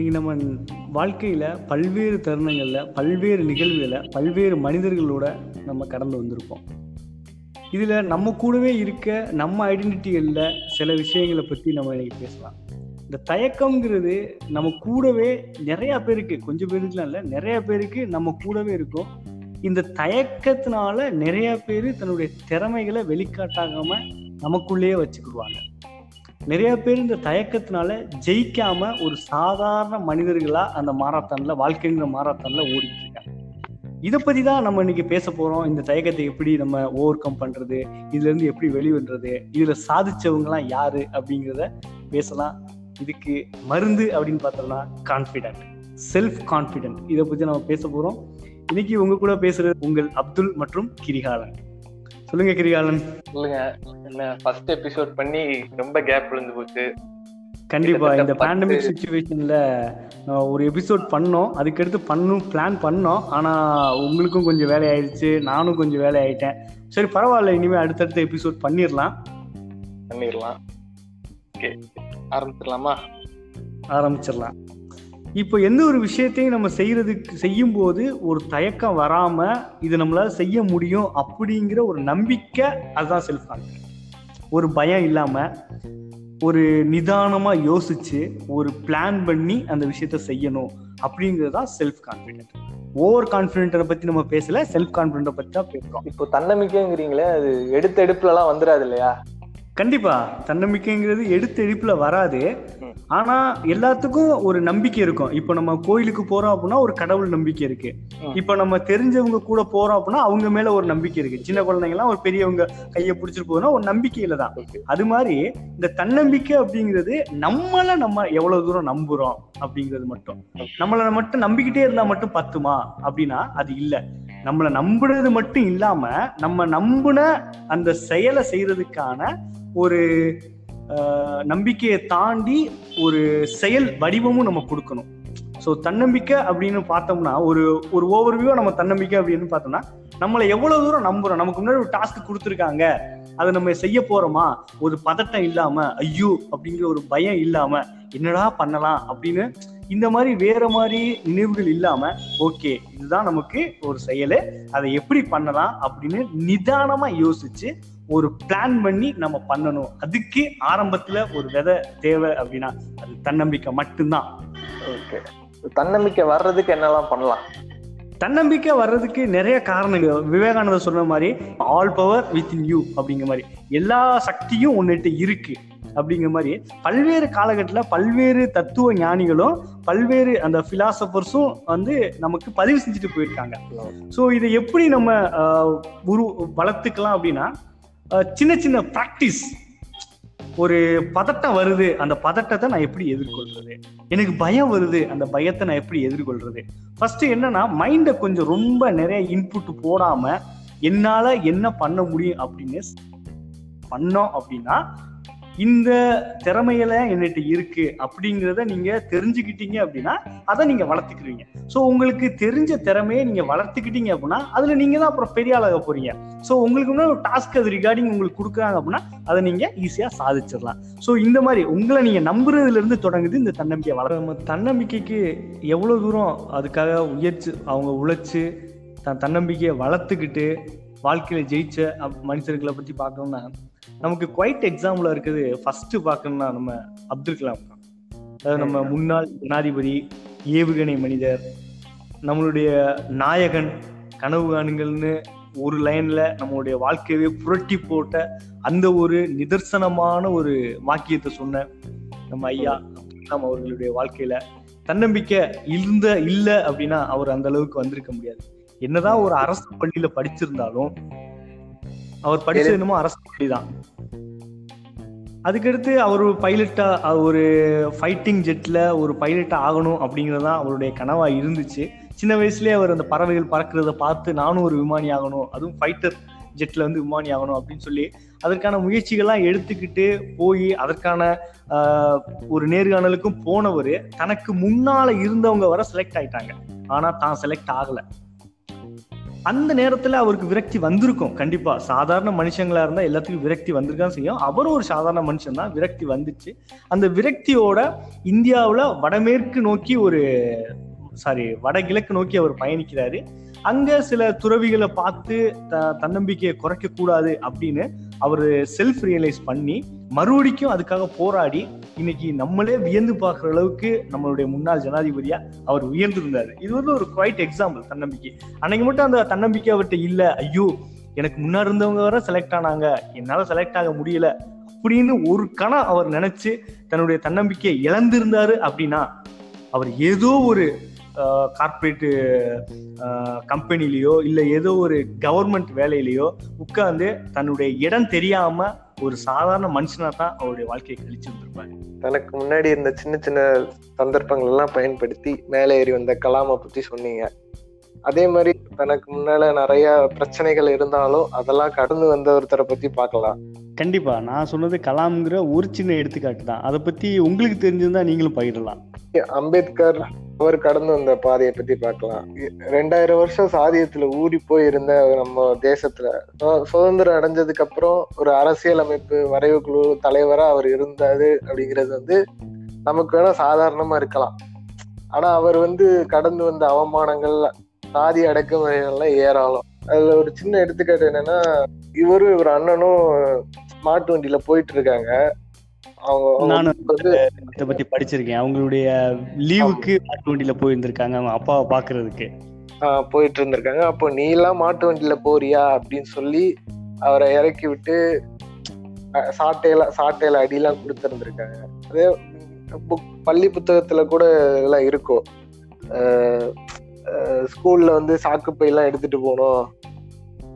இன்னைக்கு நம்ம வாழ்க்கையில் பல்வேறு தருணங்களில் பல்வேறு நிகழ்வுகளை பல்வேறு மனிதர்களோட நம்ம கடந்து வந்திருப்போம் இதில் நம்ம கூடவே இருக்க நம்ம ஐடென்டிட்டிகளில் சில விஷயங்களை பற்றி நம்ம இன்னைக்கு பேசலாம். இந்த தயக்கம்ங்கிறது நம்ம கூடவே நிறையா பேருக்கு கொஞ்சம் பேருக்குலாம் இல்லை நிறையா பேருக்கு நம்ம கூடவே இருக்கும். இந்த தயக்கத்தினால நிறையா பேர் தன்னுடைய திறமைகளை வெளிக்காட்டாகாமல் நமக்குள்ளேயே வச்சுக்கிடுவாங்க. நிறைய பேர் இந்த தயக்கத்தினால ஜெயிக்காம ஒரு சாதாரண மனிதர்களா அந்த மாராத்தான்ல வாழ்க்கைங்கிற மாராத்தான்ல ஓடிட்டு இருக்காங்க. இதை பத்தி தான் நம்ம இன்னைக்கு பேச போறோம். இந்த தயக்கத்தை எப்படி நம்ம ஓவர் கம் பண்றது? இதுல இருந்து எப்படி வெளிவன்றது இதுல சாதிச்சவங்கலாம் யாரு? அப்படிங்கிறத பேசலாம். இதுக்கு மருந்து அப்படின்னு பார்த்தோம்னா கான்ஃபிடென்ட் செல்ஃப் கான்ஃபிடென்ட் இதை பத்தி நம்ம பேச போறோம். இன்னைக்கு உங்க கூட பேசுறது உங்கள் அப்துல் மற்றும் கிரிகாலன். சொல்லுங்க கிரிகாலன். சொல்லுங்க என்ன ஃபர்ஸ்ட் எபிசோட் பண்ணி ரொம்ப கேப் விழுந்து போச்சு. கண்டிப்பா இந்த பேண்டமிக் சுச்சுவேஷன்ல ஒரு எபிசோட் பண்ணோம். அதுக்கடுத்து பண்ணும் பிளான் பண்ணோம். ஆனா உங்களுக்கும் கொஞ்சம் வேலை ஆயிடுச்சு. நானும் கொஞ்சம் வேலை ஆயிட்டேன். சரி பரவாயில்ல. இனிமே அடுத்தடுத்த எபிசோட் பண்ணிடலாம் பண்ணிடலாம் ஓகே ஆரம்பிச்சிடலாமா ஆரம்பிச்சிடலாம் இப்போ எந்த ஒரு விஷயத்தையும் நம்ம செய்யறதுக்கு செய்யும் போது ஒரு தயக்கம் வராம இது நம்மளால செய்ய முடியும் அப்படிங்கிற ஒரு நம்பிக்கை அதுதான் செல்ஃப் கான்ஃபிடன்ஸ் ஒரு பயம் இல்லாம ஒரு நிதானமா யோசிச்சு ஒரு பிளான் பண்ணி அந்த விஷயத்த செய்யணும் அப்படிங்கிறது தான் செல்ஃப் கான்ஃபிடென்ட் ஓவர் கான்ஃபிடென்ட்டை பத்தி நம்ம பேசல செல்ஃப் கான்ஃபிடென்ட்டை பத்தி தான் பேசுறோம். இப்போ தன்னம்பிக்கைங்கிறீங்களே அது எடுத்த எடுப்புல எல்லாம் வந்துடாது இல்லையா? கண்டிப்பா தன்னம்பிக்கைங்கிறது எடுத்த எடுப்புல வராது. ஆனா எல்லாத்துக்கும் ஒரு நம்பிக்கை இருக்கும். இப்போ நம்ம கோயிலுக்கு போறோம் அப்படின்னா ஒரு கடவுள் நம்பிக்கை இருக்கு. இப்போ நம்ம தெரிஞ்சவங்க கூட போறோம் அப்படின்னா அவங்க மேல ஒரு நம்பிக்கை இருக்கு. சின்ன குழந்தைங்க எல்லாம் ஒரு பெரியவங்க கையை பிடிச்சிட்டு போதுன்னா ஒரு நம்பிக்கையில தான். அது மாதிரி இந்த தன்னம்பிக்கை அப்படிங்கிறது நம்மள நம்ம எவ்வளவு தூரம் நம்புறோம் அப்படிங்கிறது மட்டும். நம்மள மட்டும் நம்பிக்கிட்டே இருந்தா மட்டும் பத்துமா? அப்படின்னா அது இல்ல. நம்மளை நம்புறது மட்டும் இல்லாம நம்ம நம்புன அந்த செயலை செய்யறதுக்கான ஒரு நம்பிக்கையை தாண்டி ஒரு செயல் வடிவமும் நம்ம கொடுக்கணும். ஸோ தன்னம்பிக்கை அப்படின்னு பார்த்தோம்னா ஒரு ஒரு ஓவர்வியூ நம்ம தன்னம்பிக்கை அப்படின்னு பார்த்தோம்னா நம்மளை எவ்வளவு தூரம் நம்புறோம்? நமக்கு முன்னாடி ஒரு டாஸ்க் கொடுத்துருக்காங்க. அதை நம்ம செய்ய போறோமா? ஒரு பதட்டம் இல்லாம ஐயோ! அப்படிங்கிற ஒரு பயம் இல்லாம என்னடா பண்ணலாம்? அப்படின்னு இந்த மாதிரி வேற மாதிரி நினைவுகள் இல்லாம ஓகே இதுதான் நமக்கு ஒரு செயலு. அதை எப்படி பண்ணலாம்? அப்படின்னு நிதானமா யோசிச்சு ஒரு பிளான் பண்ணி நம்ம பண்ணணும். அதுக்கு ஆரம்பத்துல ஒரு விதை தேவை அப்படின்னா அது தன்னம்பிக்கை மட்டும்தான். ஓகே. தன்னம்பிக்கை வர்றதுக்கு என்னெல்லாம் பண்ணலாம்? தன்னம்பிக்கை வர்றதுக்கு நிறைய காரணங்கள். விவேகானந்தர் சொன்ன மாதிரி all power within you அப்படிங்கிற மாதிரி. எல்லா சக்தியும் உன்னிட்ட இருக்கு அப்படிங்கிற மாதிரி. பல்வேறு காலகட்டத்தில் பல்வேறு தத்துவ ஞானிகளும் பல்வேறு அந்த பிலாசபர்ஸும் வந்து நமக்கு பதிவு செஞ்சுட்டு போயிருக்காங்க. ஸோ இதை எப்படி நம்ம உரு வளர்த்துக்கலாம் அப்படின்னா சின்ன சின்ன ப்ராக்டிஸ் ஒரு பதட்டம் வருது அந்த பதட்டத்தை நான் எப்படி எதிர்கொள்றது? எனக்கு பயம் வருது அந்த பயத்தை நான் எப்படி எதிர்கொள்றது? ஃபர்ஸ்ட் என்னன்னா மைண்டை கொஞ்சம் ரொம்ப நிறைய இன்புட் போடாம என்னால என்ன பண்ண முடியும் அப்படின்னு பண்ணோம் அப்படின்னா இந்த திறமையில என்கிட்ட இருக்கு அப்படிங்கிறத நீங்க தெரிஞ்சுக்கிட்டீங்க அப்படின்னா அதை நீங்க வளர்த்துக்கிடுவீங்க. ஸோ உங்களுக்கு தெரிஞ்ச திறமையை நீங்க வளர்த்துக்கிட்டீங்க அப்படின்னா அதுல நீங்க தான் அப்புறம் பெரிய ஆளாக போறீங்க. ஸோ உங்களுக்கு முன்னாடி ஒரு டாஸ்க் அது ரிகார்டிங் உங்களுக்கு கொடுக்குறாங்க அப்படின்னா அதை நீங்க ஈஸியா சாதிச்சிடலாம். ஸோ இந்த மாதிரி உங்களை நீங்க நம்புறதுல இருந்து தொடங்குது இந்த தன்னம்பிக்கை வளர நம்ம தன்னம்பிக்கைக்கு எவ்வளவு தூரம் அதுக்காக உயர்ச்சி அவங்க உழைச்சு தன் தன்னம்பிக்கையை வளர்த்துக்கிட்டு வாழ்க்கையில ஜெயிச்ச மனுஷர்களை பத்தி பார்க்கணும்னா நமக்கு குவைட் எக்ஸாம்பிளா இருக்குது. ஃபர்ஸ்ட் பார்க்கணும்னா நம்ம அப்துல் கலாம். தான் அதாவது நம்ம முன்னாள் ஜனாதிபதி ஏவுகணை மனிதர் நம்மளுடைய நாயகன் கனவு காணுங்கள்னு ஒரு லைன்ல நம்மளுடைய வாழ்க்கையவே புரட்டி போட்ட அந்த ஒரு நிதர்சனமான ஒரு வாக்கியத்தை சொன்ன நம்ம ஐயா கலாம் அவர்களுடைய வாழ்க்கையில தன்னம்பிக்கை இருந்த இல்ல அப்படின்னா அவர் அந்த அளவுக்கு வந்திருக்க முடியாது. என்னதான் ஒரு அரசு பள்ளியில படிச்சிருந்தாலும் அவர் படிச்சது என்னமோ அரசு பள்ளி தான் அதுக்கடுத்து அவர் பைலட்டா ஒரு ஃபைட்டிங் ஜெட்ல ஒரு பைலட்டா ஆகணும் அப்படிங்கிறது தான் அவருடைய கனவா இருந்துச்சு. சின்ன வயசுலயே அவர் அந்த பறவைகள் பறக்கிறத பார்த்து நானும் ஒரு விமானி ஆகணும் அதுவும் ஃபைட்டர் ஜெட்ல வந்து விமானி ஆகணும் அப்படின்னு சொல்லி அதற்கான முயற்சிகள்லாம் எடுத்துக்கிட்டு போய் அதற்கான ஆஹ், ஒரு நேர்காணலுக்கும் போனவர் தனக்கு முன்னால இருந்தவங்க வர செலக்ட் ஆயிட்டாங்க. ஆனா தான் செலக்ட் ஆகல. அந்த நேரத்துல அவருக்கு விரக்தி வந்திருக்கும். கண்டிப்பா. சாதாரண மனுஷங்களா இருந்தா எல்லாத்துக்கும் விரக்தி வந்திருக்கான்னு செய்யும். அவரும் ஒரு சாதாரண மனுஷன் தான். விரக்தி வந்துச்சு. அந்த விரக்தியோட இந்தியாவில் வடமேற்கு நோக்கி ஒரு சாரி வடகிழக்கு நோக்கி அவர் பயணிக்கிறாரு. அங்க சில துறவிகளை பார்த்து த தன்னம்பிக்கையை குறைக்க கூடாது அப்படின்னு அவர் செல்ஃப் ரியலைஸ் பண்ணி மறுபடிக்கும் அதுக்காக போராடி இன்னைக்கு நம்மளே வியந்து பார்க்குற அளவுக்கு நம்மளுடைய முன்னாள் ஜனாதிபதியா அவர் உயர்ந்திருந்தாரு. இது வந்து ஒரு குவைட் எக்ஸாம்பிள் தன்னம்பிக்கை. அன்னைக்கு மட்டும் அந்த தன்னம்பிக்கை அவர்கிட்ட இல்ல ஐயோ எனக்கு முன்னாடி இருந்தவங்க வர செலக்ட் ஆனாங்க. என்னால செலக்ட் ஆக முடியல. அப்படின்னு ஒரு கணம் அவர் நினைச்சு தன்னுடைய தன்னம்பிக்கையை இழந்திருந்தாரு அப்படின்னா அவர் ஏதோ ஒரு கார்பரேட்டு கம்பெனிலேயோ இல்லை ஏதோ ஒரு கவர்மெண்ட் வேலையிலையோ உட்கார்ந்து தன்னுடைய இடம் தெரியாம ஒரு சாதாரண மனுஷனா தான் அவருடைய வாழ்க்கையை கழிச்சிருந்திருப்பாரு தனக்கு முன்னாடி இருந்த சின்ன சின்ன சந்தர்ப்பங்கள் எல்லாம் பயன்படுத்தி மேலே ஏறி வந்த கலாமை பத்தி சொன்னீங்க. அதே மாதிரி தனக்கு முன்னால நிறைய பிரச்சனைகள் இருந்தாலும் அதெல்லாம் கடந்து வந்த ஒருத்தரை பத்தி பார்க்கலாம். கண்டிப்பா நான் சொன்னது கலாம்ங்கிற ஒரு சின்ன எடுத்துக்காட்டு தான். அதை பத்தி உங்களுக்கு தெரிஞ்சிருந்தா நீங்களும் பகிரலாம். அம்பேத்கர் அவர் கடந்து வந்த பாதையை பத்தி பார்க்கலாம். ரெண்டாயிரம் வருஷம் சாதியத்துல ஊறி போய் இருந்த நம்ம தேசத்துல. சுதந்திரம் அடைஞ்சதுக்கு அப்புறம் ஒரு அரசியல் அமைப்பு வரைவு குழு தலைவரா அவர் இருந்தாரு அப்படிங்கிறது வந்து நமக்கு வேணா சாதாரணமா இருக்கலாம். ஆனா அவர் வந்து கடந்து வந்த அவமானங்கள் சாதி அடக்குமுறைகள்லாம் ஏறாலும் அதுல ஒரு சின்ன எடுத்துக்காட்டு என்னன்னா இவரும் இவர் அண்ணனும் மாட்டு வண்டியில போயிட்டு இருக்காங்க. நானும் இதை பத்தி படிச்சிருக்கேன். அவங்களுடைய லீவுக்கு மாட்டு வண்டியில போயிருந்திருக்காங்க அவங்க அப்பாவை பாக்குறதுக்கு. போயிட்டு இருந்திருக்காங்க அப்போ நீ எல்லாம் மாட்டு வண்டியில போறியா அப்படின்னு சொல்லி அவரை இறக்கி விட்டு சாட்டையில சாட்டையில அடியெல்லாம் கொடுத்துருந்துருக்காங்க. அதே புக் பள்ளி புத்தகத்துல கூட இதெல்லாம் இருக்கும். ஸ்கூல்ல வந்து சாக்கு பையெல்லாம் எடுத்துட்டு போனோம்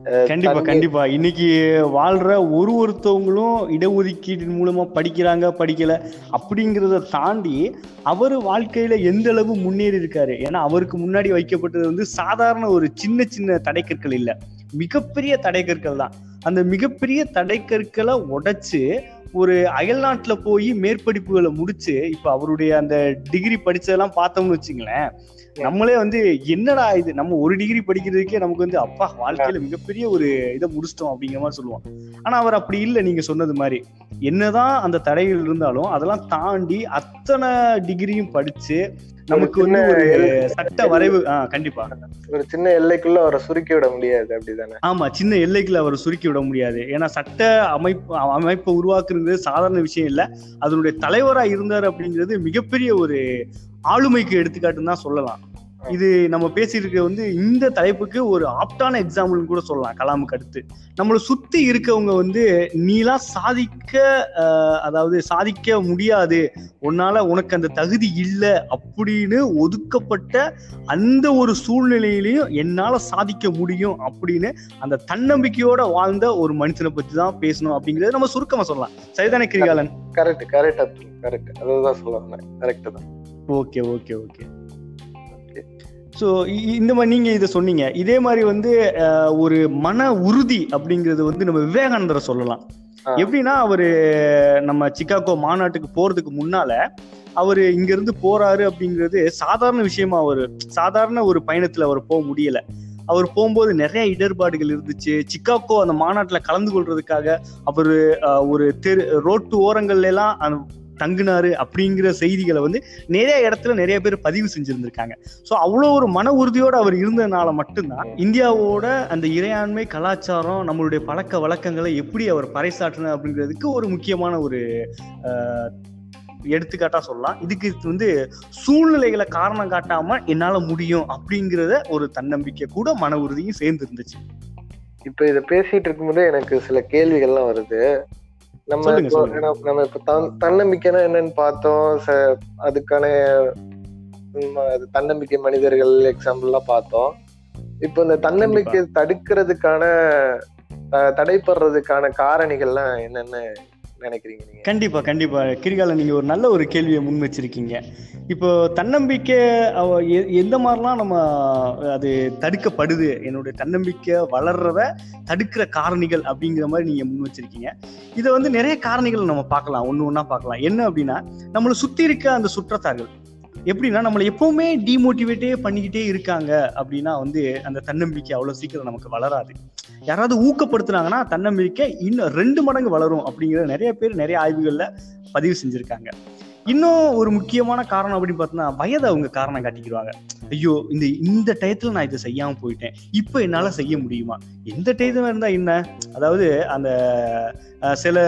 கண்டிப்பா கண்டிப்பா. இன்னைக்கு வாழ்ற ஒரு ஒருத்தவங்களும் இடஒதுக்கீட்டின் மூலமா படிக்கிறாங்க படிக்கல அப்படிங்கிறத தாண்டி அவர் வாழ்க்கையில எந்த அளவு முன்னேறி இருக்காரு? ஏன்னா அவருக்கு முன்னாடி வைக்கப்பட்டது வந்து சாதாரண ஒரு சின்ன சின்ன தடைக்கற்கள் இல்ல. மிகப்பெரிய தடைக்கற்கள் தான். அந்த மிகப்பெரிய தடைக்கற்களை உடைச்சு ஒரு அயல்நாட்டுல போய் மேற்படிப்புகளை முடிச்சு இப்போ அவருடைய அந்த டிகிரி படிச்சதெல்லாம் பார்த்தோம்னு வச்சுங்களேன் நம்மளே வந்து என்னடா இது? நம்ம ஒரு டிகிரி படிக்கிறதுக்கே நமக்கு வந்து அப்பா வாழ்க்கையில மிகப்பெரிய ஒரு இதை முடிச்சிட்டோம் அப்படிங்கிற மாதிரி சொல்லுவோம் ஆனா அவர் அப்படி இல்லை நீங்க சொன்னது மாதிரி. என்னதான் அந்த தடைகள் இருந்தாலும் அதெல்லாம் தாண்டி அத்தனை டிகிரியும் படிச்சு நமக்கு வந்து சட்ட வரைவு ஆஹ் கண்டிப்பா. ஒரு சின்ன எல்லைக்குள்ள அவரை சுருக்கி விட முடியாது அப்படிதானே? ஆமா சின்ன எல்லைக்குள்ள அவரை சுருக்கி விட முடியாது. ஏன்னா சட்ட அமைப்பு அமைப்பை உருவாக்குறது சாதாரண விஷயம் இல்ல. அதனுடைய தலைவரா இருந்தார் அப்படிங்கிறது மிகப்பெரிய ஒரு ஆளுமைக்கு எடுத்துக்காட்டுன்னு தான் சொல்லலாம். இது நம்ம பேசியிருக்க வந்து இந்த தலைப்புக்கு ஒரு ஆப்டான எக்ஸாம்பிள்னு கூட சொல்லலாம் கலாமுக்கு அடுத்து. நம்மளை சுத்தி இருக்கவங்க வந்து நீலாம் சாதிக்க அதாவது சாதிக்க முடியாது. உன்னால உனக்கு அந்த தகுதி இல்லை அப்படின்னு ஒதுக்கப்பட்ட அந்த ஒரு சூழ்நிலையிலையும் என்னால சாதிக்க முடியும் அப்படின்னு அந்த தன்னம்பிக்கையோட வாழ்ந்த ஒரு மனுஷனை பத்தி தான் பேசணும் அப்படிங்கறது நம்ம சுருக்கமா சொல்லலாம். சரிதானே கிரிகாலன்? கரெக்ட் கரெக்ட் கரெக்ட் அதுதான் சொல்ல கரெக்ட் தான். Okay okay okay. ஸோ இந்த மாதிரி நீங்க இதை சொன்னீங்க. இதே மாதிரி வந்து ஒரு மன உறுதி அப்படிங்கிறது வந்து நம்ம விவேகானந்தரை சொல்லலாம். எப்படின்னா அவரு நம்ம சிக்காகோ மாநாட்டுக்கு போறதுக்கு முன்னால அவரு இங்க இருந்து போறாரு அப்படிங்கிறது சாதாரண விஷயமா அவர் சாதாரண ஒரு பயணத்துல அவர் போக முடியல. அவர் போகும்போது நிறைய இடர்பாடுகள் இருந்துச்சு. சிக்காகோ அந்த மாநாட்டுல கலந்து கொள்றதுக்காக அவர் ஒரு தெரு ரோட்டு ஓரங்கள்ல எல்லாம் தங்குனாரு அப்படிங்கிற செய்திகளை வந்து நிறைய இடத்துல நிறைய பேர் பதிவு செஞ்சிருந்திருக்காங்க. ஸோ அவ்வளோ ஒரு மன உறுதியோடு அவர் இருந்ததுனால மட்டும்தான் இந்தியாவோட அந்த இறையாண்மை கலாச்சாரம் நம்மளுடைய பழக்க வழக்கங்களை எப்படி அவர் பறைசாற்றினார் அப்படிங்கிறதுக்கு ஒரு முக்கியமான ஒரு எடுத்துக்காட்டா சொல்லலாம். இதுக்கு வந்து சூழ்நிலைகளை காரணம் காட்டாம என்னால முடியும் அப்படிங்கிறத ஒரு தன்னம்பிக்கை கூட மன உறுதியும் சேர்ந்து இருந்துச்சு இப்ப இத பேசிட்டு இருக்கும்போது எனக்கு சில கேள்விகள்லாம் வருது. நம்ம நம்ம இப்ப தன்னம்பிக்கைனா என்னன்னு பார்த்தோம். அதுக்கான தன்னம்பிக்கை மனிதர்கள் எக்ஸாம்பிள் எல்லாம் பார்த்தோம். இப்போ இந்த தன்னம்பிக்கை தடுக்கிறதுக்கான தடைப்படுறதுக்கான காரணிகள்லாம் என்னென்ன நினைக்கிறீங்க நீங்க? கண்டிப்பா கண்டிப்பா. கிரிகால நீங்க ஒரு நல்ல ஒரு கேள்வியை முன் வச்சிருக்கீங்க இப்போ தன்னம்பிக்கை எந்த மாதிரிலாம் நம்ம அது தடுக்கப்படுது? என்னுடைய தன்னம்பிக்கை வளர்றத தடுக்கிற காரணிகள் அப்படிங்கிற மாதிரி நீங்க முன் வச்சிருக்கீங்க இதை வந்து நிறைய காரணிகள் நம்ம பார்க்கலாம். ஒன்று ஒன்றா பார்க்கலாம். என்ன அப்படின்னா நம்மளை சுத்தி இருக்க அந்த சுற்றத்தார்கள். எப்படின்னா நம்மளை எப்பவுமே டிமோட்டிவேட்டே பண்ணிக்கிட்டே இருக்காங்க அப்படின்னா வந்து அந்த தன்னம்பிக்கை அவ்வளவு சீக்கிரம் நமக்கு வளராது. யாராவது ஊக்கப்படுத்துனாங்கன்னா தன்னம்பிக்கை இன்னும் ரெண்டு மடங்கு வளரும் அப்படிங்கிற நிறைய பேர் நிறைய ஆய்வுகளில் பதிவு செஞ்சுருக்காங்க. இன்னும் ஒரு முக்கியமான காரணம் அப்படின்னு பார்த்தோம்னா வயதை அவங்க காரணம் காட்டிக்கிடுவாங்க. ஐயோ இந்த இந்த டயத்துல நான் இதை செய்யாம போயிட்டேன். இப்போ என்னால செய்ய முடியுமா? எந்த டயத்துல இருந்தா என்ன? அதாவது அந்த சில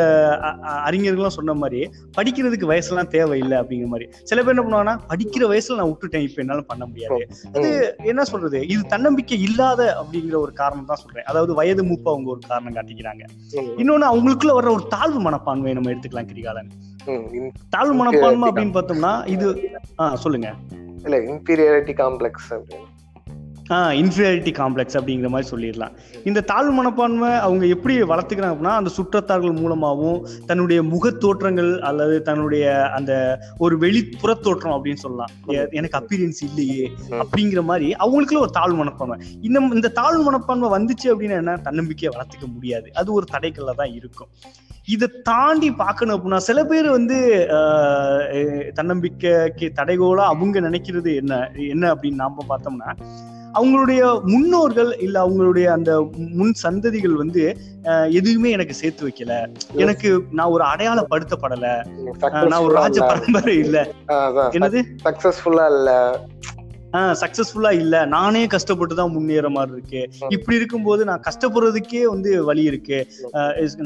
அறிஞர்கள்லாம் சொன்ன மாதிரி படிக்கிறதுக்கு வயசுலாம் தேவையில்லை அப்படிங்கிற மாதிரி. சில பேர் என்ன பண்ணுவாங்கன்னா படிக்கிற வயசுல நான் விட்டுட்டேன் இப்போ என்னால பண்ண முடியாது. அது என்ன சொல்றது? இது தன்னம்பிக்கை இல்லாத அப்படிங்கிற ஒரு காரணம் தான் சொல்றேன். அதாவது வயது மூப்பு அவங்க ஒரு காரணம் காட்டிக்கிறாங்க. இன்னொன்னு அவங்களுக்குள்ள வர்ற ஒரு தாழ்வு மனப்பான்மை நம்ம எடுத்துக்கலாம் கிரிகாலன். தாழ்வு மனப்பான்மை அப்படின்னு பார்த்தோம்னா இது ஆ சொல்லுங்க. இல்ல இன்பீரியாரிட்டி காம்ப்ளெக்ஸ் அப்படின்னு. இன்ஃபீரியாரிட்டி காம்ப்ளெக்ஸ் அப்படிங்கிற மாதிரி சொல்லிடலாம். இந்த தாழ்வு மனப்பான்மை அவங்க எப்படி வளர்த்துக்கிறாங்க அப்படின்னா அந்த சுற்றத்தார்கள் மூலமாகவும் தன்னுடைய முகத் தோற்றங்கள் அல்லது தன்னுடைய அந்த ஒரு வெளிப்புற தோற்றம் அப்படின்னு சொல்லலாம். எனக்கு அப்பீரியன்ஸ் இல்லையே. அப்படிங்கிற மாதிரி அவங்களுக்குள்ள ஒரு தாழ்வு மனப்பான்மை. இந்த இந்த தாழ்வு மனப்பான்மை வந்துச்சு அப்படின்னா என்ன? தன்னம்பிக்கையை வளர்த்துக்க முடியாது. அது ஒரு தடைக்கல்ல தான் இருக்கும். இதை தாண்டி பார்க்கணும் அப்படின்னா சில பேர் வந்து தன்னம்பிக்கைக்கு தடைகோலா அவங்க நினைக்கிறது என்ன என்ன அப்படின்னு நாம பார்த்தோம்னா அவங்களுடைய முன்னோர்கள் இல்ல அவங்களுடைய அந்த முன் சந்ததிகள் வந்து எதுவுமே எனக்கு சேர்த்து வைக்கல. எனக்கு நான் ஒரு அடையாளப்படுத்தப்படல. நான் ஒரு ராஜ பரம்பரை இல்ல. என்னது? சக்சஸ்ஃபுல்லா இல்ல. சக்சஸ்ஃபுல்லா இல்ல. நானே கஷ்டப்பட்டு தான் முன்னேற மாதிரி இருக்கு. இப்படி இருக்கும்போது நான் கஷ்டப்படுறதுக்கே வந்து வழி இருக்கு.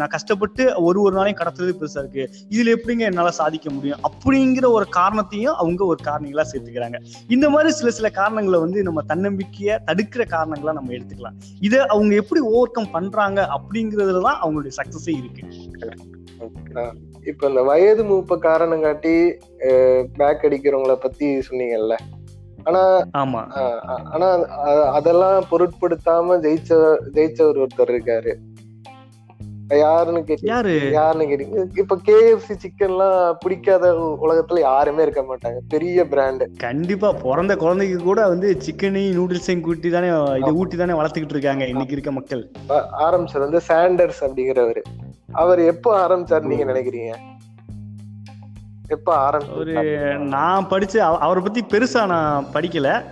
நான் கஷ்டப்பட்டு ஒரு ஒரு நாளையும் கடத்துறது பெருசா இருக்கு. இதுல எப்படிங்க என்னால சாதிக்க முடியும்? அப்படிங்கிற ஒரு காரணத்தையும் அவங்க ஒரு காரணங்களா சேர்த்துக்கிறாங்க. இந்த மாதிரி சில சில காரணங்களை வந்து நம்ம தன்னம்பிக்கைய தடுக்கிற காரணங்களா நம்ம எடுத்துக்கலாம். இதை அவங்க எப்படி ஓவர் கம் பண்றாங்க அப்படிங்கறதுல தான் அவங்களுடைய சக்சஸே இருக்கு. இப்ப இந்த வயது மூப்ப காரணம் காட்டி பேக் அடிக்கிறவங்கள பத்தி சொன்னீங்கல்ல? ஆனா ஆமா. ஆனா அதெல்லாம் பொருட்படுத்தாம ஜெயிச்ச ஜெயிச்சவர் ஒருத்தர் இருக்காரு. யாருன்னு கேட்டீங்க? யாரு? யாருன்னு கேட்டீங்க? இப்ப கேஎஃப்சி சிக்கன் எல்லாம் பிடிக்காத உலகத்துல யாருமே இருக்க மாட்டாங்க. பெரிய பிராண்டு கண்டிப்பா பிறந்த குழந்தைக்கு கூட வந்து சிக்கனையும் நூடுல்ஸையும் கூட்டி தானே இதை ஊட்டி தானே வளர்த்துக்கிட்டு இருக்காங்க இன்னைக்கு இருக்க மக்கள். ஆரம்பிச்சது வந்து சாண்டர்ஸ் அப்படிங்கிறவரு. அவர் எப்போ ஆரம்பிச்சாரு நீங்க நினைக்கிறீங்க? எப்ப ஒரு ஆரம்பிச்சு நான் படிச்சு அவ- அவரை பத்தி பெருசா நான் படிக்கல.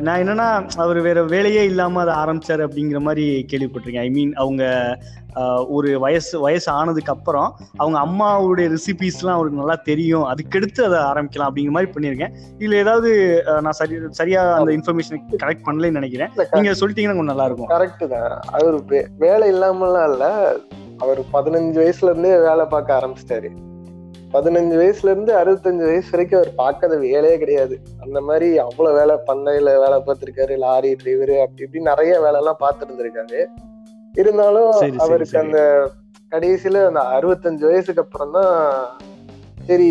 நான் என்னன்னா அவர் வேற வேலையே இல்லாம அதை ஆரம்பிச்சாரு அப்படிங்கிற மாதிரி கேள்விப்பட்டிருக்கேன். ஐ மீன் அவங்க ஒரு வயசு வயசு ஆனதுக்கு அப்புறம் அவங்க அம்மாவுடைய ரெசிபிஸ்லாம் அவருக்கு நல்லா தெரியும். அதுக்கடுத்து அதை ஆரம்பிக்கலாம் அப்படிங்கிற மாதிரி பண்ணியிருக்கேன். இதுல ஏதாவது நான் சரி சரியா அந்த இன்ஃபர்மேஷன் கலெக்ட் பண்ணலன்னு நினைக்கிறேன். நீங்க சொல்லிட்டீங்கன்னா கொஞ்சம் நல்லா இருக்கும். கரெக்ட் தான். அவர் வேலை இல்லாமலாம் இல்ல. அவர் பதினஞ்சு வயசுல இருந்தே வேலை பார்க்க ஆரம்பிச்சிட்டாரு. பதினஞ்சு வயசுல இருந்து அறுபத்தஞ்சு வயசு வரைக்கும் அவர் பார்க்காத வேலையே கிடையாது அந்த மாதிரி அவ்வளவு வேலை பண்ணையில வேலை பார்த்திருக்காரு லாரி டிரைவர் அப்படி இப்படி நிறைய வேலை எல்லாம் பார்த்துட்டு இருந்திருக்காரு இருந்தாலும் அவருக்கு. அந்த கடைசியில அந்த அறுபத்தஞ்சு வயசுக்கு அப்புறம் தான் சரி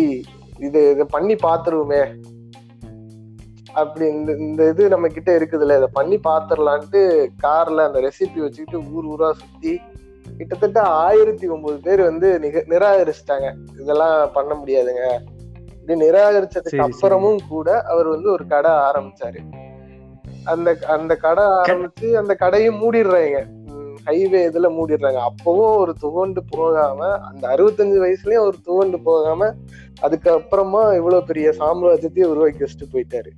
இது இதை பண்ணி பாத்துருவோமே அப்படி இந்த இந்த இது நம்ம கிட்ட இருக்குதுல்ல இதை பண்ணி பாத்துரலான்ட்டு கார்ல அந்த ரெசிபி வச்சுக்கிட்டு ஊர் ஊரா சுத்தி கிட்டத்தட்ட ஆயிரத்தி ஒன்பது பேர் வந்து நிக நிராகரிச்சிட்டாங்க. இதெல்லாம் பண்ண முடியாதுங்க. இப்படி நிராகரிச்சதுக்கு. அப்புறமும் கூட அவர் வந்து ஒரு கடை ஆரம்பிச்சாரு. அந்த அந்த கடை ஆரம்பிச்சு அந்த கடையும் மூடிடுறாங்க. ஹைவே இதுல மூடிடுறாங்க. அப்பவும் ஒரு துவண்டு போகாம அந்த அறுபத்தஞ்சு வயசுலயும் ஒரு துவண்டு போகாம அதுக்கப்புறமா இவ்வளவு பெரிய சாம்ராஜ்யத்தையும் உருவாக்கி வச்சுட்டு போயிட்டாரு.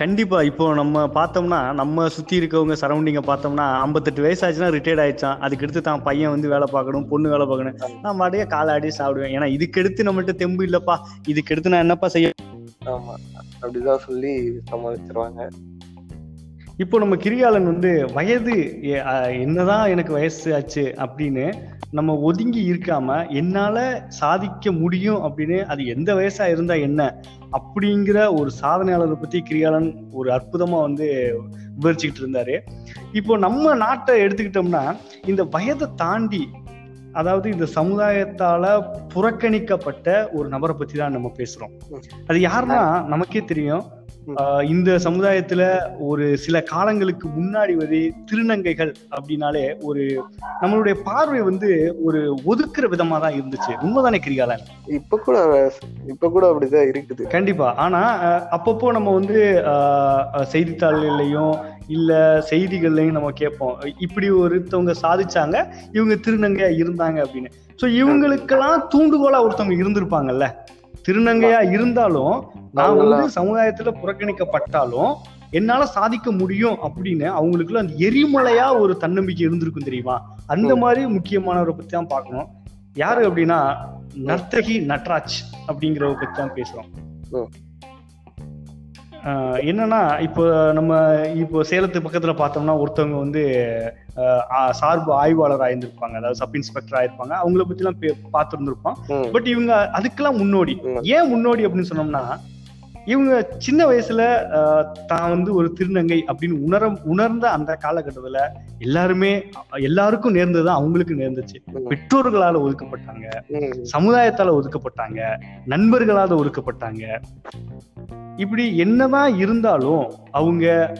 கண்டிப்பா. இப்போ நம்ம பார்த்தோம்னா நம்ம சுத்தி இருக்கவங்க சரௌண்டிங்க பார்த்தோம்னா ஐம்பத்தெட்டு வயசு ஆச்சுன்னா ரிட்டையர்ட் ஆயிடுச்சான் அதுக்கடுத்து தான் பையன் வந்து வேலை பார்க்கணும் பொண்ணு வேலை பார்க்கணும். நான் பாட்டுக்கு காலாடி சாப்பிடுவேன். ஏன்னா இதுக்கடுத்து நம்மகிட்ட தெம்பு இல்லப்பா. இதுக்கடுத்து நான் என்னப்பா செய்ய ஆமா. அப்படிதான் சொல்லி சமாளிச்சிருவாங்க. இப்போ நம்ம கிரிகாலன் வந்து வயது என்னதான் எனக்கு வயசு ஆச்சு அப்படின்னு நம்ம ஒதுங்கி இருக்காம என்னால சாதிக்க முடியும் அப்படின்னு அது எந்த வயசா இருந்தா என்ன அப்படிங்கிற ஒரு சாதனையாளரை பத்தி கிரிகாலன் ஒரு அற்புதமா வந்து விவரிச்சுக்கிட்டு இருந்தாரு. இப்போ நம்ம நாட்டை எடுத்துக்கிட்டோம்னா இந்த வயதை தாண்டி அதாவது இந்த சமுதாயத்தால புறக்கணிக்கப்பட்ட ஒரு நபரை பத்தி தான் நம்ம பேசுறோம். அது யாருன்னா நமக்கே தெரியும். இந்த சமுதாயத்துல ஒரு சில காலங்களுக்கு முன்னாடி வந்து திருநங்கைகள் அப்படின்னாலே ஒரு நம்மளுடைய பார்வை வந்து ஒரு ஒதுக்குற விதமா தான் இருந்துச்சு. உண்மைதானே கிரிகாலன்? இப்ப கூட இப்ப கூட அப்படிதான் இருக்குது. கண்டிப்பா. ஆனா அப்பப்போ நம்ம வந்து செய்தித்தாள்கள்லயும் இல்ல செய்திகள்லயும் நம்ம கேட்போம். இப்படி ஒருத்தவங்க சாதிச்சாங்க இவங்க திருநங்கையா இருந்தாங்க அப்படின்னு. சோ இவங்களுக்கெல்லாம் தூண்டுகோலா ஒருத்தவங்க இருந்திருப்பாங்கல்ல. திருநங்கையா இருந்தாலும் நான் வந்து சமுதாயத்துல புறக்கணிக்கப்பட்டாலும் என்னால சாதிக்க முடியும் அப்படின்னு அவங்களுக்குள்ள அந்த எரிமலையா ஒரு தன்னம்பிக்கை இருந்திருக்கும் தெரியுமா? அந்த மாதிரி முக்கியமானவரை பத்தி தான் பார்க்கணும். யாரு அப்படின்னா நர்த்தகி நட்ராஜ் அப்படிங்கிறவரை பத்தி தான் பேசுறோம். என்னன்னா இப்போ நம்ம இப்போ சேலத்து பக்கத்துல பார்த்தோம்னா ஒருத்தவங்க வந்து சார்பு ஆய்வாளர் ஆயிருந்திருப்பாங்க அதாவது சப் இன்ஸ்பெக்டர் ஆயிருப்பாங்க அவங்கள பத்தி எல்லாம் பார்த்துருந்துருப்போம் ம். பட் இவங்க அதுக்கெல்லாம் முன்னோடி. ஏன் முன்னோடி அப்படின்னு சொன்னோம்னா இவங்க சின்ன வயசுல தான் வந்து ஒரு திருநங்கை அப்படின்னு உணர உணர்ந்த அந்த காலகட்டத்துல எல்லாருமே எல்லாருக்கும் நேர்ந்ததுதான் அவங்களுக்கு நேர்ந்துச்சு. பெற்றோர்களால ஒதுக்கப்பட்டாங்க. சமுதாயத்தால ஒதுக்கப்பட்டாங்க நண்பர்களால ஒதுக்கப்பட்டாங்க இப்படி என்னதான் இருந்தாலும் அவங்க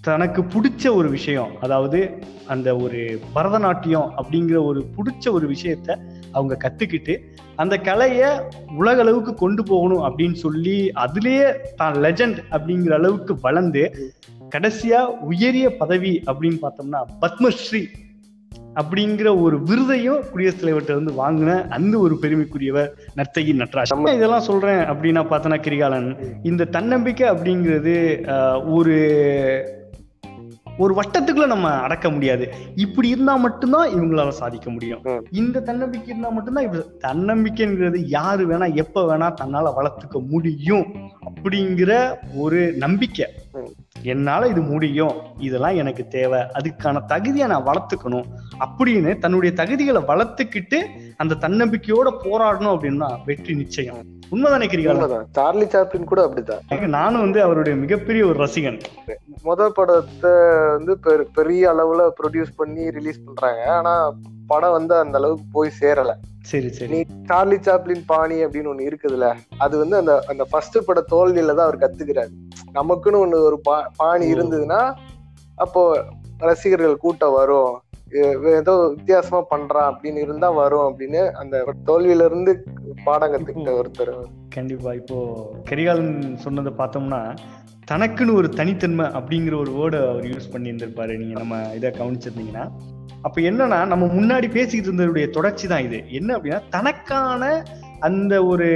தனக்கு பிடிச்ச ஒரு விஷயம் அதாவது அந்த ஒரு பரதநாட்டியம் அப்படிங்கிற ஒரு பிடிச்ச ஒரு விஷயத்த அவங்க கத்துக்கிட்டு அந்த கலையை உலக அளவுக்கு கொண்டு போகணும் அப்படின்னு சொல்லி அதுலயே தான் லெஜண்ட் அப்படிங்கிற அளவுக்கு வளர்ந்து கடைசியா உயரிய பதவி அப்படின்னு பார்த்தோம்னா பத்மஸ்ரீ அப்படிங்கிற ஒரு விருதையும் குடியரசுத் தலைவர்கிட்ட வந்து வாங்கின அந்த ஒரு பெருமைக்குரியவர் நர்த்தகி நட்ராஜ். இதெல்லாம் சொல்றேன் அப்படின்னா பார்த்தோன்னா கிரிகாலன். இந்த தன்னம்பிக்கை அப்படிங்கிறது ஆஹ், ஒரு ஒரு வட்டத்துக்குள்ள நம்ம அடக்க முடியாது இப்படி இருந்தா மட்டும்தான் இவங்களால சாதிக்க முடியும். இந்த தன்னம்பிக்கை இருந்தா மட்டும்தான் இப்ப தன்னம்பிக்கைங்கிறது யாரு வேணா எப்ப வேணா தன்னால வளர்த்துக்க முடியும் அப்படிங்கிற ஒரு நம்பிக்கை. என்னால இது முடியும் இதெல்லாம் எனக்கு தேவை அதுக்கான தகுதியை நான் வளர்த்துக்கணும் அப்படின்னு தன்னுடைய தகுதிகளை வளர்த்துக்கிட்டு அந்த தன்னம்பிக்கையோட போராடணும் அப்படின்னா வெற்றி நிச்சயம். உண்மைதானே உண்மைதான். சார்லி சாப்ளின் கூட அப்படிதான் நானும் வந்து அவருடைய மிகப்பெரிய ஒரு ரசிகன். முத படத்தை வந்து பெரிய அளவுல ப்ரொடியூஸ் பண்ணி ரிலீஸ் பண்றாங்க. ஆனா படம் வந்து அந்த அளவுக்கு போய் சேரல. சரி சரி. நீ சார்லி சாப்ளின் பாணி அப்படின்னு ஒண்ணு இருக்குதுல்ல அது வந்து அந்த அந்த ஃபர்ஸ்ட் பட தோல்வியில தான் அவர் கத்துக்கிறாரு. நமக்குன்னு ஒண்ணு ஒரு பா- பாணி. இருந்ததுன்னா அப்போ ரசிகர்கள் கூட்டம் வரும். ஏதோ வித்தியாசமா பண்றான் அப்படின்னு இருந்தா வரும் அப்படின்னு அந்த தோல்வியில இருந்து பாடம் கத்துக்கிட்ட ஒருத்தர் கண்டிப்பா. இப்போ கரிகாலன் சொன்னதை பார்த்தோம்னா தனக்குன்னு ஒரு தனித்தன்மை அப்படிங்கிற ஒரு வேர்டை அவர் யூஸ் பண்ணி இருந்திருப்பாரு நீங்க நம்ம இதை கவனிச்சிருந்தீங்கன்னா. அப்ப என்னன்னா நம்ம முன்னாடி பேசிக்கிட்டு இருந்ததுடைய தொடர்ச்சி தான் இது. என்ன அப்படின்னா தனக்கான அந்த ஒரு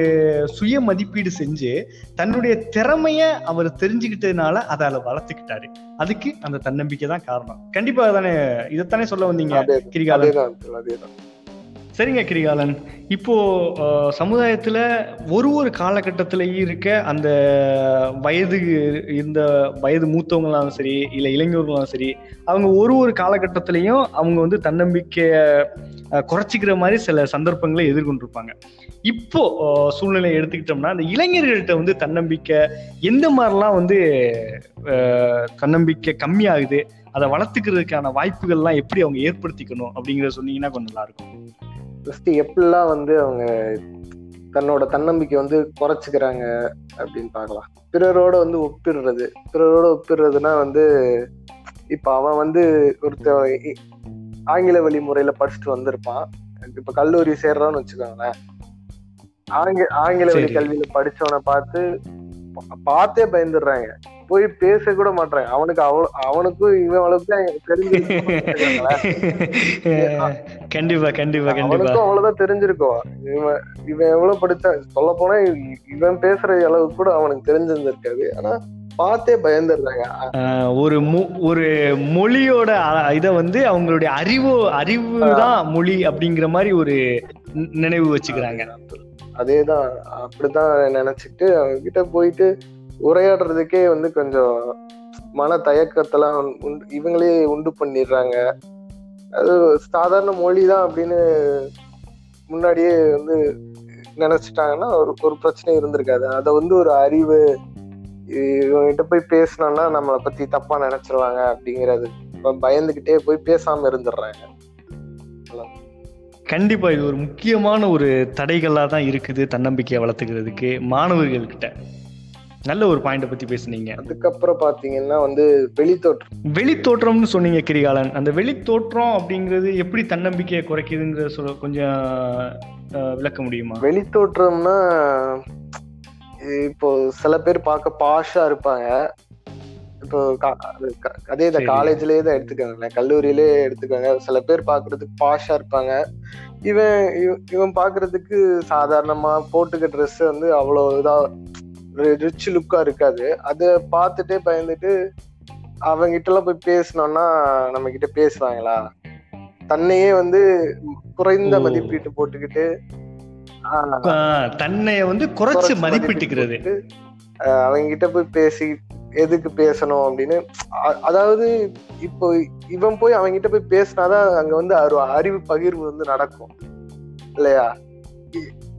சுய மதிப்பீடு செஞ்சு தன்னுடைய திறமைய அவர் தெரிஞ்சுக்கிட்டதுனால அதை அதில் வளர்த்துக்கிட்டாரு. அதுக்கு அந்த தன்னம்பிக்கை தான் காரணம். கண்டிப்பா தானே இதைத்தானே சொல்ல வந்தீங்க அதே கிரிகாலன்? சரிங்க கிரிகாலன். இப்போ சமுதாயத்தில் சமுதாயத்துல ஒரு ஒரு காலகட்டத்திலையும் இருக்க அந்த வயது இந்த வயது மூத்தவங்களாலும் சரி இல்லை இளைஞர்களாலும் சரி அவங்க ஒரு ஒரு காலகட்டத்திலையும் அவங்க வந்து தன்னம்பிக்கையை குறைச்சிக்கிற மாதிரி சில சந்தர்ப்பங்களை எதிர்கொண்டிருப்பாங்க. இப்போ சூழ்நிலை சூழ்நிலையை எடுத்துக்கிட்டோம்னா அந்த இளைஞர்கள்ட்ட வந்து தன்னம்பிக்கை எந்த மாதிரிலாம் வந்து தன்னம்பிக்கை கம்மியாகுது அதை வளர்த்துக்கிறதுக்கான வாய்ப்புகள்லாம் எப்படி அவங்க ஏற்படுத்திக்கணும் அப்படிங்கிறத சொன்னீங்கன்னா கொஞ்சம் நல்லா இருக்கும். ஃபர்ஸ்ட் எப்படிலாம் வந்து அவங்க தன்னோட தன்னம்பிக்கை வந்து குறைச்சிக்கிறாங்க அப்படின்னு பார்க்கலாம். பிறரோட வந்து ஒப்பிடுறது. பிறரோட ஒப்பிடுறதுன்னா வந்து இப்ப அவன் வந்து ஒருத்த ஆங்கில வழி முறையில படிச்சுட்டு வந்திருப்பான். இப்ப கல்லூரி சேர்றான்னு வச்சுக்கோங்களேன். ஆங்கில ஆங்கில வழி. கல்வியில படிச்சவனை பார்த்து பார்த்தே பயந்துடுறாங்க. போய் பேச கூட மாட்றாங்க அவனுக்கு அவ்வளவு அவனுக்கும் இவன் அளவுக்கு தெரிஞ்சு கண்டிப்பா கண்டிப்பா கண்டிப்பா. அவ்வளவுதான் தெரிஞ்சிருக்கும். இவன் இவன் எவ்வளவு படிச்சா சொல்ல போனா இவன் பேசுற அளவுக்கு கூட அவனுக்கு தெரிஞ்சிருந்திருக்காது. ஆனா பார்த்தே பயந்துடுறாங்க. ஒரு ஒரு மொழியோட இத வந்து அவங்களுடைய அறிவு அறிவு தான் மொழி அப்படிங்கிற மாதிரி ஒரு நினைவு வச்சுக்கிறாங்க. அதேதான். அப்படிதான் நினைச்சிட்டு அவங்க கிட்ட போயிட்டு உரையாடுறதுக்கே வந்து கொஞ்சம் மன தயக்கத்தெல்லாம் இவங்களே உண்டு பண்ணிடுறாங்க. அது சாதாரண மொழி தான் அப்படின்னு முன்னாடியே வந்து நினைச்சிட்டாங்கன்னா ஒரு ஒரு பிரச்சனை இருந்திருக்காது. அதை வந்து ஒரு அறிவு இவங்ககிட்ட போய் பேசினோம்னா நம்மளை பத்தி தப்பா நினைச்சிருவாங்க அப்படிங்கிறது. பயந்துகிட்டே போய் பேசாம இருந்துடுறாங்க. கண்டிப்பா இது ஒரு முக்கியமான ஒரு தடைகளா தான் இருக்குது தன்னம்பிக்கையை வளர்த்துக்கிறதுக்கு மாணவர்கள்கிட்ட. நல்ல ஒரு பாயிண்ட பத்தி பேசுனீங்க. அதுக்கப்புறம் பாத்தீங்கன்னா வந்து வெளித்தோற்றம். வெளித்தோற்றம்னு சொன்னீங்க கிரிகாலன். அந்த வெளித்தோற்றம் அப்படிங்கிறது எப்படி தன்னம்பிக்கையை குறைக்குதுங்கிற சொல்ல கொஞ்சம் விளக்க முடியுமா? வெளித்தோற்றம்னா இப்போ சில பேர் பார்க்க பாஷா இருப்பாங்க. இப்போ அது சரி. காலேஜ்லயே தான் எடுத்துக்கோங்களேன். கல்லூரியிலே எடுத்துக்கோங்க. சில பேர் பார்க்கிறதுக்கு பாஷா இருப்பாங்க. இவன் இவ- இவன் பாக்குறதுக்கு சாதாரணமா போட்டுக்க ட்ரெஸ் வந்து அவ்வளவு இதா ரிச் லுக்கா இருக்காது. அத பார்த்துட்டே பயந்துட்டு அவங்கிட்ட எல்லாம் போய் பேசினோம்னா நம்ம கிட்ட பேசுவாங்களா? தன்னையே வந்து குறைந்த. மதிப்பீட்டு போட்டுக்கிட்டு தன்னைய வந்து குறைச்சு மதிப்பிட்டுக்கிறது. ஆஹ், அவங்கிட்ட போய் பேசி எதுக்கு பேசணும் அப்படின்னு அதாவது இப்போ இவன் போய் அவங்கிட்ட போய் பேசினாதான் அங்க வந்து அறிவு பகிர்வு வந்து நடக்கும். இல்லையா?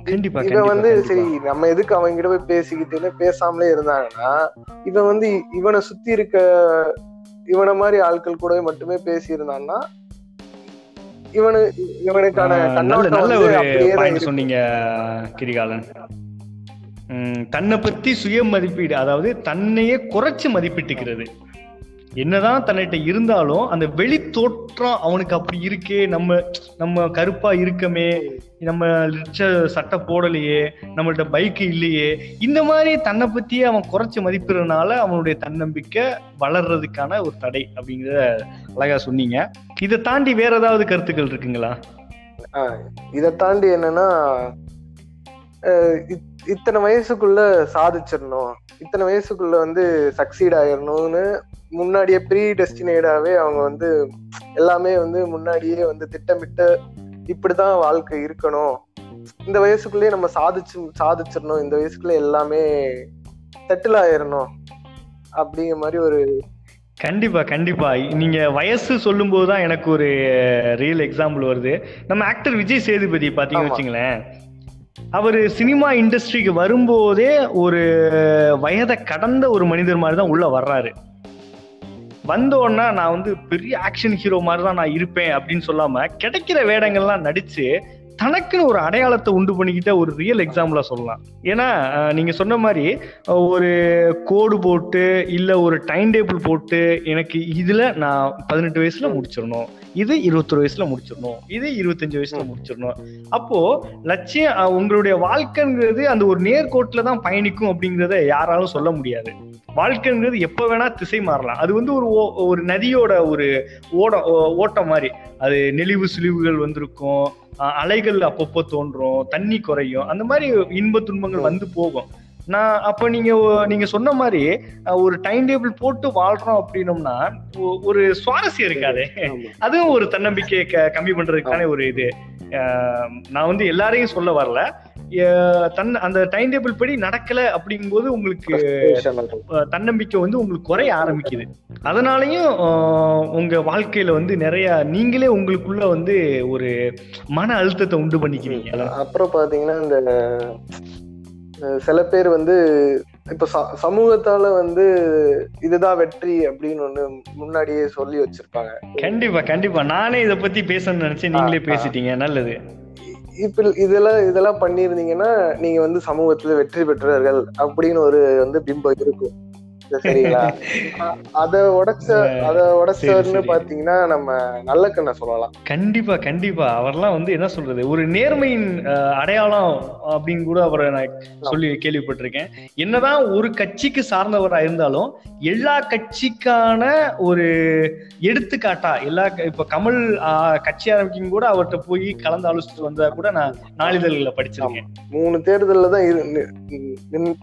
கண்டிப்பா இவன் வந்து. சரி நம்ம எதுக்கு அவங்கிட்ட போய் பேசிக்கிட்டு பேசாமலே இருந்தாங்கன்னா இவன் வந்து இவனை சுத்தி இருக்க இவனை மாதிரி ஆட்கள் கூட மட்டுமே பேசி இருந்தான்னா இவனு இவனுக்கான நல்ல ஒரு. சொன்னீங்க கிரிகாலன் தன்னை பத்தி சுய மதிப்பீடு அதாவது தன்னையே குறைச்சு மதிப்பிட்டுக்கிறது என்னதான் தன்னிட்ட இருந்தாலும் அந்த வெளி தோற்றம் அவனுக்கு அப்படி இருக்கே நம்ம நம்ம கருப்பா இருக்கமே நம்ம ரிச்ச சட்டை போடலையே நம்மள்ட்ட பைக் இல்லையே இந்த மாதிரி தன்னை பத்தியே அவன் குறைச்சி மதிப்பிடுறதுனால அவனுடைய தன்னம்பிக்கை வளர்றதுக்கான ஒரு தடை அப்படிங்கிறத அழகா சொன்னீங்க. இதை தாண்டி வேற ஏதாவது கருத்துக்கள் இருக்குங்களா? இதை தாண்டி என்னன்னா இத்தனை வயசுக்குள்ள சாதிச்சிடணும். இத்தனை வயசுக்குள்ள வந்து சக்சீட் ஆயிடணும்னு முன்னாடியே ப்ரீ டெஸ்டினேடாவே அவங்க வந்து எல்லாமே வந்து முன்னாடியே வந்து திட்டமிட்டு இப்படிதான் வாழ்க்கை இருக்கணும். இந்த வயசுக்குள்ளேயே நம்ம சாதிச்சு சாதிச்சிடணும். இந்த வயசுக்குள்ள எல்லாமே செட்டில் ஆயிடணும் அப்படிங்கிற மாதிரி ஒரு கண்டிப்பா கண்டிப்பா. நீங்க வயசு சொல்லும்போது தான் எனக்கு ஒரு ரியல் எக்ஸாம்பிள் வருது. நம்ம ஆக்டர் விஜய் சேதுபதி பாத்தீங்கன்னு. வச்சுங்களேன். அவர் சினிமா இண்டஸ்ட்ரிக்கு வரும்போதே ஒரு வயதை கடந்த ஒரு மனிதர் மாதிரி தான் உள்ள வர்றாரு. வந்த நான் வந்து பெரிய ஆக்ஷன் ஹீரோ மாதிரி தான் நான் இருப்பேன் அப்படின்னு சொல்லாம கிடைக்கிற வேடங்கள்லாம் நடிச்சு தனக்குன்னு ஒரு அடையாளத்தை உண்டு பண்ணிக்கிட்ட ஒரு ரியல் எக்ஸாம்பிளா சொல்லலாம். ஏன்னா நீங்க சொன்ன மாதிரி ஒரு கோடு போட்டு இல்ல ஒரு டைம் டேபிள் போட்டு எனக்கு இதுல நான் பதினெட்டு வயசுல முடிச்சிடணும். இது இருபத்தொரு வயசுல முடிச்சிடணும். இது இருபத்தஞ்சு வயசுல முடிச்சிடணும். அப்போ லட்சியம் உங்களுடைய வாழ்க்கைங்கிறது அந்த ஒரு நேர்கோட்டில் தான் பயணிக்கும் அப்படிங்கிறத யாராலும் சொல்ல முடியாது. வாழ்க்கைங்கிறது எப்ப வேணா திசை மாறலாம். அது வந்து ஒரு ஒரு நதியோட ஒரு ஓட ஓ- ஓட்டம் மாதிரி. அது நெளிவு சுழிவுகள் வந்திருக்கும். அலைகள் அப்பப்போ தோன்றும். தண்ணி குறையும். அந்த மாதிரி இன்ப துன்பங்கள் வந்து போகும். நான் அப்ப நீங்க நீங்க சொன்ன மாதிரி ஒரு டைம் டேபிள் போட்டு வாழ்றோம் அப்படின்னோம்னா ஒரு சுவாரஸ்யம் இருக்காது. அதுவும் ஒரு தன்னம்பிக்கையை க- கம்மி பண்றதுக்கான ஒரு இது. நான் வந்து எல்லாரையும் சொல்ல வரல. தன் அந்த டைம் டேபிள் படி நடக்கல அப்படிங்கும்போது உங்களுக்கு தன்னம்பிக்கை வந்து உங்களுக்கு குறைய ஆரம்பிக்குது. அதனாலயும் உங்க வாழ்க்கையில வந்து நிறைய நீங்களே உங்களுக்குள்ள வந்து ஒரு மன அழுத்தத்தை உண்டு பண்ணிக்கிறீங்க அப்புறம் பாத்தீங்கன்னா இந்த சில பேர் வந்து இப்ப சமூகத்தால வந்து இதுதான் வெற்றி அப்படின்னு ஒண்ணு முன்னாடியே சொல்லி வச்சிருப்பாங்க. கண்டிப்பா கண்டிப்பா. நானே இத பத்தி பேசணும்னு நினைச்சேன் நீங்களே. பேசிட்டீங்க. நல்லது. இப்ப இதெல்லாம் இதெல்லாம் பண்ணிருந்தீங்கன்னா நீங்க வந்து சமூகத்துல வெற்றி பெற்றவர்கள் அப்படின்னு ஒரு வந்து பிம்பம் இருக்கும். சரிங்களா? அத உடைச்ச அத உடைச்சவர்னு. பாத்தீங்கன்னா நம்ம நல்லக்கண்ண சொல்லலாம். கண்டிப்பா கண்டிப்பா. அவர்லாம் வந்து என்ன சொல்றது? ஒரு நேர்மையின் அடையாளம் அப்படின்னு கூட அவரை நான் சொல்லி கேள்விப்பட்டிருக்கேன். என்னதான் ஒரு கட்சிக்கு சார்ந்தவரா இருந்தாலும் எல்லா கட்சிக்கான ஒரு எடுத்துக்காட்டா எல்லா இப்ப கமல் கட்சி ஆரம்பிக்கும் கூட அவர்கிட்ட போய் கலந்து ஆலோசிச்சுட்டு வந்தா கூட நான் நாளிதழ்களை படிச்சிருக்கேன். மூணு தேர்தல்ல தான்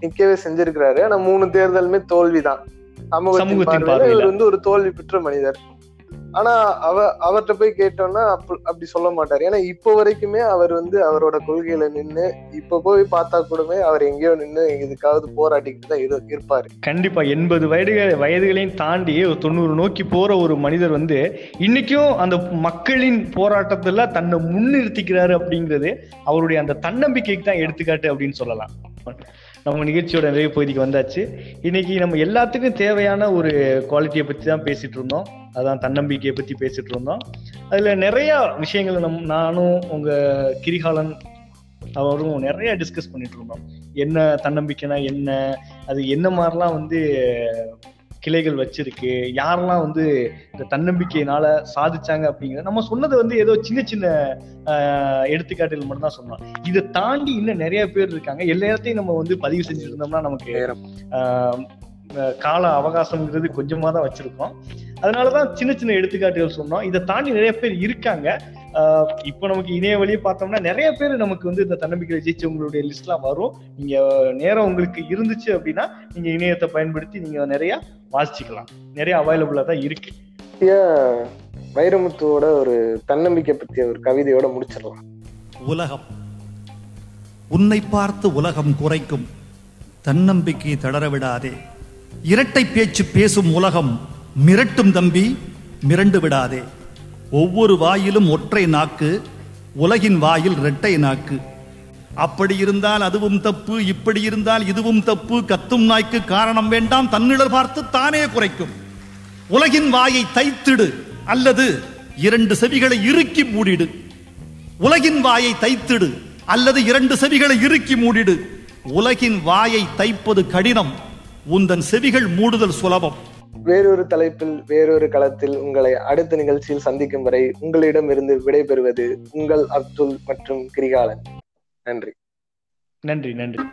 நிக்கவே செஞ்சிருக்கிறாரு. ஆனா மூணு தேர்தலுமே தோல்விதான் சமூகத்தின் பார்வையில வந்து ஒரு தோல்வி பெற்ற மனிதர். ஆனா அவ அவர்கிட்ட போய் கேட்டோம்னா அப்ப- அப்படி சொல்ல மாட்டாரு. ஏன்னா இப்போ வரைக்குமே அவர் வந்து அவரோட கொள்கையில நின்னு இப்ப போய் பார்த்தா கூடமே அவர் எங்கேயோ நின்னு இதுக்காவது போராட்டிக்கிட்டு தான் இரு- இருப்பாரு. கண்டிப்பா எண்பது வயதுகள் வயதுகளையும் தாண்டி ஒரு தொண்ணூறு நோக்கி போற ஒரு மனிதர் வந்து இன்னைக்கும் அந்த மக்களின் போராட்டத்துல தன்னை முன்னிறுத்திக்கிறாரு அப்படிங்கிறது அவருடைய அந்த தன்னம்பிக்கைக்கு தான் எடுத்துக்காட்டு அப்படின்னு சொல்லலாம். நம்ம நிகழ்ச்சியோட நிறைவு பகுதிக்கு வந்தாச்சு. இன்னைக்கு நம்ம எல்லாத்துக்கும் தேவையான ஒரு குவாலிட்டியை பத்தி தான் பேசிட்டு இருந்தோம். அதான் தன்னம்பிக்கையை பத்தி பேசிட்டு இருந்தோம். அதுல நிறைய விஷயங்களை நம் நானும் உங்க கிரிகாலன் அவரும் நிறைய டிஸ்கஸ் பண்ணிட்டு இருந்தோம். என்ன தன்னம்பிக்கைனா என்ன? அது என்ன மாதிரிலாம் வந்து கிளைகள் வச்சிருக்கு. யாரெல்லாம் வந்து இந்த தன்னம்பிக்கையினால சாதிச்சாங்க அப்படிங்கிற நம்ம சொன்னது வந்து ஏதோ சின்ன சின்ன ஆஹ், எடுத்துக்காட்டுகள் மட்டும் தான் சொன்னோம் இதை தாண்டி இன்னும் நிறைய பேர் இருக்காங்க. எல்லா இடத்தையும் நம்ம வந்து பதிவு செஞ்சுட்டு இருந்தோம்னா நமக்கு கால அவகாசம்ங்கிறது கொஞ்சமா தான் வச்சிருக்கோம். அதனாலதான் சின்ன சின்ன எடுத்துக்காட்டுகள் சொன்னோம். இதை தாண்டி நிறைய பேர் இருக்காங்க. இப்போ நமக்கு இணைய வழியை பார்த்தோம்னா நிறைய பேர் நமக்கு வந்து இந்த தன்னம்பிக்கையில ஜெயிச்சவங்களுடைய லிஸ்ட்லாம் வரும். நீங்க நேரம் உங்களுக்கு இருந்துச்சு அப்படின்னா நீங்க இணையத்தை பயன்படுத்தி நீங்க நிறைய வாசிச்சுக்கலாம். நிறைய அவைலபிளா தான் இருக்கு. வைரமுத்துவோட ஒரு தன்னம்பிக்கை பத்திய ஒரு கவிதையோட முடிச்சிடலாம். உலகம். உன்னை பார்த்து உலகம் குறைக்கும். தன்னம்பிக்கை தளர விடாதே. இரட்டை பேச்சு பேசும் உலகம் மிரட்டும் தம்பி மிரண்டு விடாதே. ஒவ்வொரு வாயிலும் ஒற்றை நாக்கு உலகின் வாயில் இரட்டை நாக்கு. அப்படி இருந்தால் அதுவும் தப்பு இப்படி இருந்தால் இதுவும் தப்பு கத்தும் நாய்க்கு காரணம் வேண்டாம் தன்னிழல் பார்த்து தானே குறைக்கும். உலகின் வாயை தைத்திடு அல்லது இரண்டு செவிகளை இறுக்கி மூடிடு. உலகின் வாயை தைத்திடு அல்லது இரண்டு செவிகளை இறுக்கி மூடிடு. உலகின் வாயை தைப்பது கடினம் உந்தன் செவிகள் மூடுதல் சுலபம். வேறொரு தலைப்பில் வேறொரு களத்தில் உங்களை அடுத்த நிகழ்ச்சியில் சந்திக்கும் வரை உங்களிடமிருந்து விடைபெறுவது உங்கள் அப்துல் மற்றும் கிரிகாலன். நன்றி. நன்றி நன்றி.